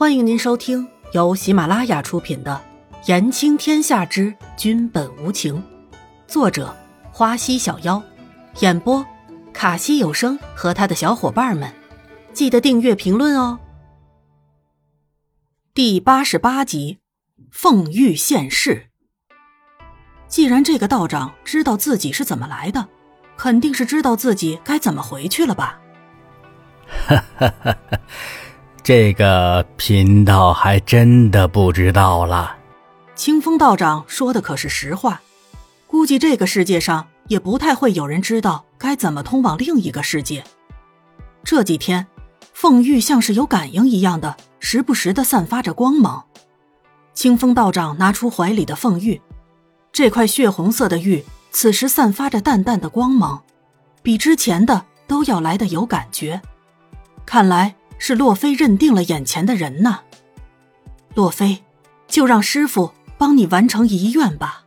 欢迎您收听由喜马拉雅出品的《言情天下之君本无情》，作者花溪小妖，演播卡西有声和他的小伙伴们。记得订阅、评论哦。第八十八集，凤玉现世。既然这个道长知道自己是怎么来的，肯定是知道自己该怎么回去了吧？哈哈哈哈。这个贫道还真的不知道了。清风道长说的可是实话，估计这个世界上也不太会有人知道该怎么通往另一个世界。这几天，凤玉像是有感应一样的，时不时的散发着光芒。清风道长拿出怀里的凤玉，这块血红色的玉此时散发着淡淡的光芒，比之前的都要来的有感觉。看来。是洛飞认定了眼前的人呢。洛飞，就让师傅帮你完成遗愿吧。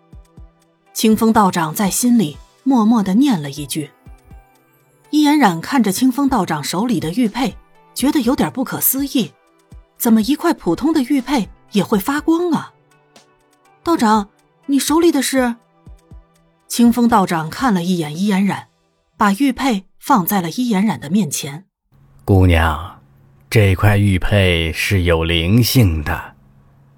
清风道长在心里默默的念了一句。伊嫣然看着清风道长手里的玉佩，觉得有点不可思议：怎么一块普通的玉佩也会发光啊？道长，你手里的是？清风道长看了一眼伊嫣然，把玉佩放在了伊嫣然的面前。姑娘。这块玉佩是有灵性的，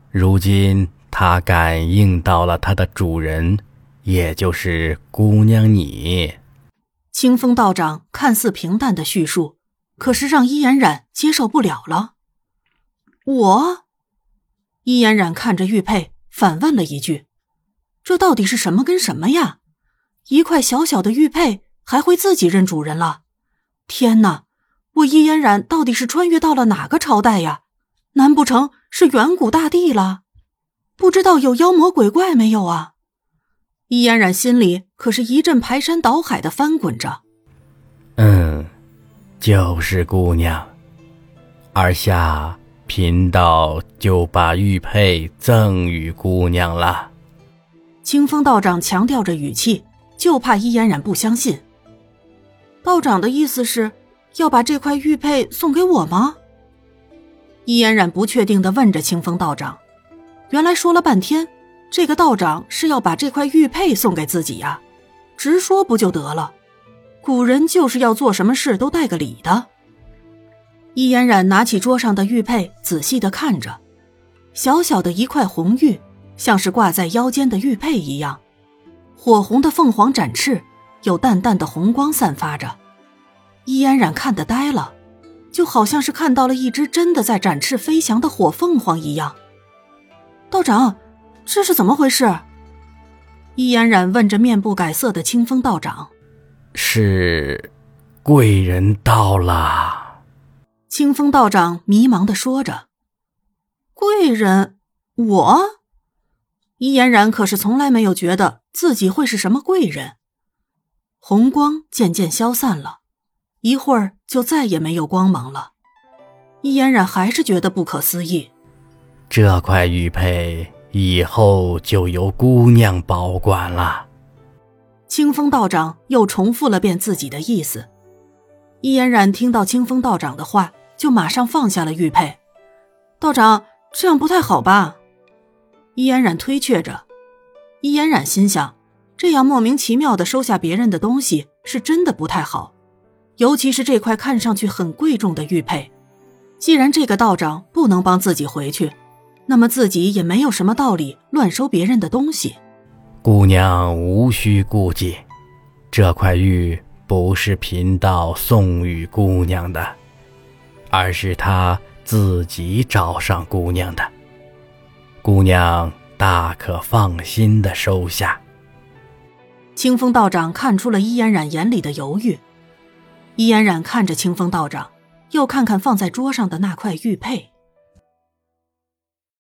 如今它感应到了它的主人，也就是姑娘你。清风道长看似平淡的叙述，可是让伊嫣然接受不了了。我，伊嫣然看着玉佩，反问了一句：“这到底是什么跟什么呀？一块小小的玉佩还会自己认主人了？天哪！”我伊嫣然到底是穿越到了哪个朝代呀？难不成是远古大帝了？不知道有妖魔鬼怪没有啊？伊嫣然心里可是一阵排山倒海的翻滚着。嗯，就是姑娘。而下贫道就把玉佩赠与姑娘了。清风道长强调着语气，就怕伊嫣然不相信。道长的意思是？要把这块玉佩送给我吗？伊嫣然不确定的问着清风道长。原来说了半天，这个道长是要把这块玉佩送给自己呀，直说不就得了？古人就是要做什么事都带个礼的。伊嫣然拿起桌上的玉佩，仔细的看着，小小的一块红玉，像是挂在腰间的玉佩一样，火红的凤凰展翅，有淡淡的红光散发着。伊嫣然看得呆了，就好像是看到了一只真的在展翅飞翔的火凤凰一样。道长，这是怎么回事？伊嫣然问着面不改色的清风道长。是，贵人到了。清风道长迷茫的说着。贵人，我？伊嫣然可是从来没有觉得自己会是什么贵人。红光渐渐消散了。一会儿就再也没有光芒了，易嫣然还是觉得不可思议。这块玉佩以后就由姑娘保管了。清风道长又重复了遍自己的意思。易嫣然听到清风道长的话，就马上放下了玉佩。道长，这样不太好吧？易嫣然推却着。易嫣然心想，这样莫名其妙的收下别人的东西，是真的不太好。尤其是这块看上去很贵重的玉佩，既然这个道长不能帮自己回去，那么自己也没有什么道理乱收别人的东西。姑娘无需顾忌，这块玉不是贫道送与姑娘的，而是他自己找上姑娘的。姑娘大可放心的收下。清风道长看出了伊嫣然眼里的犹豫。伊嫣然看着清风道长，又看看放在桌上的那块玉佩。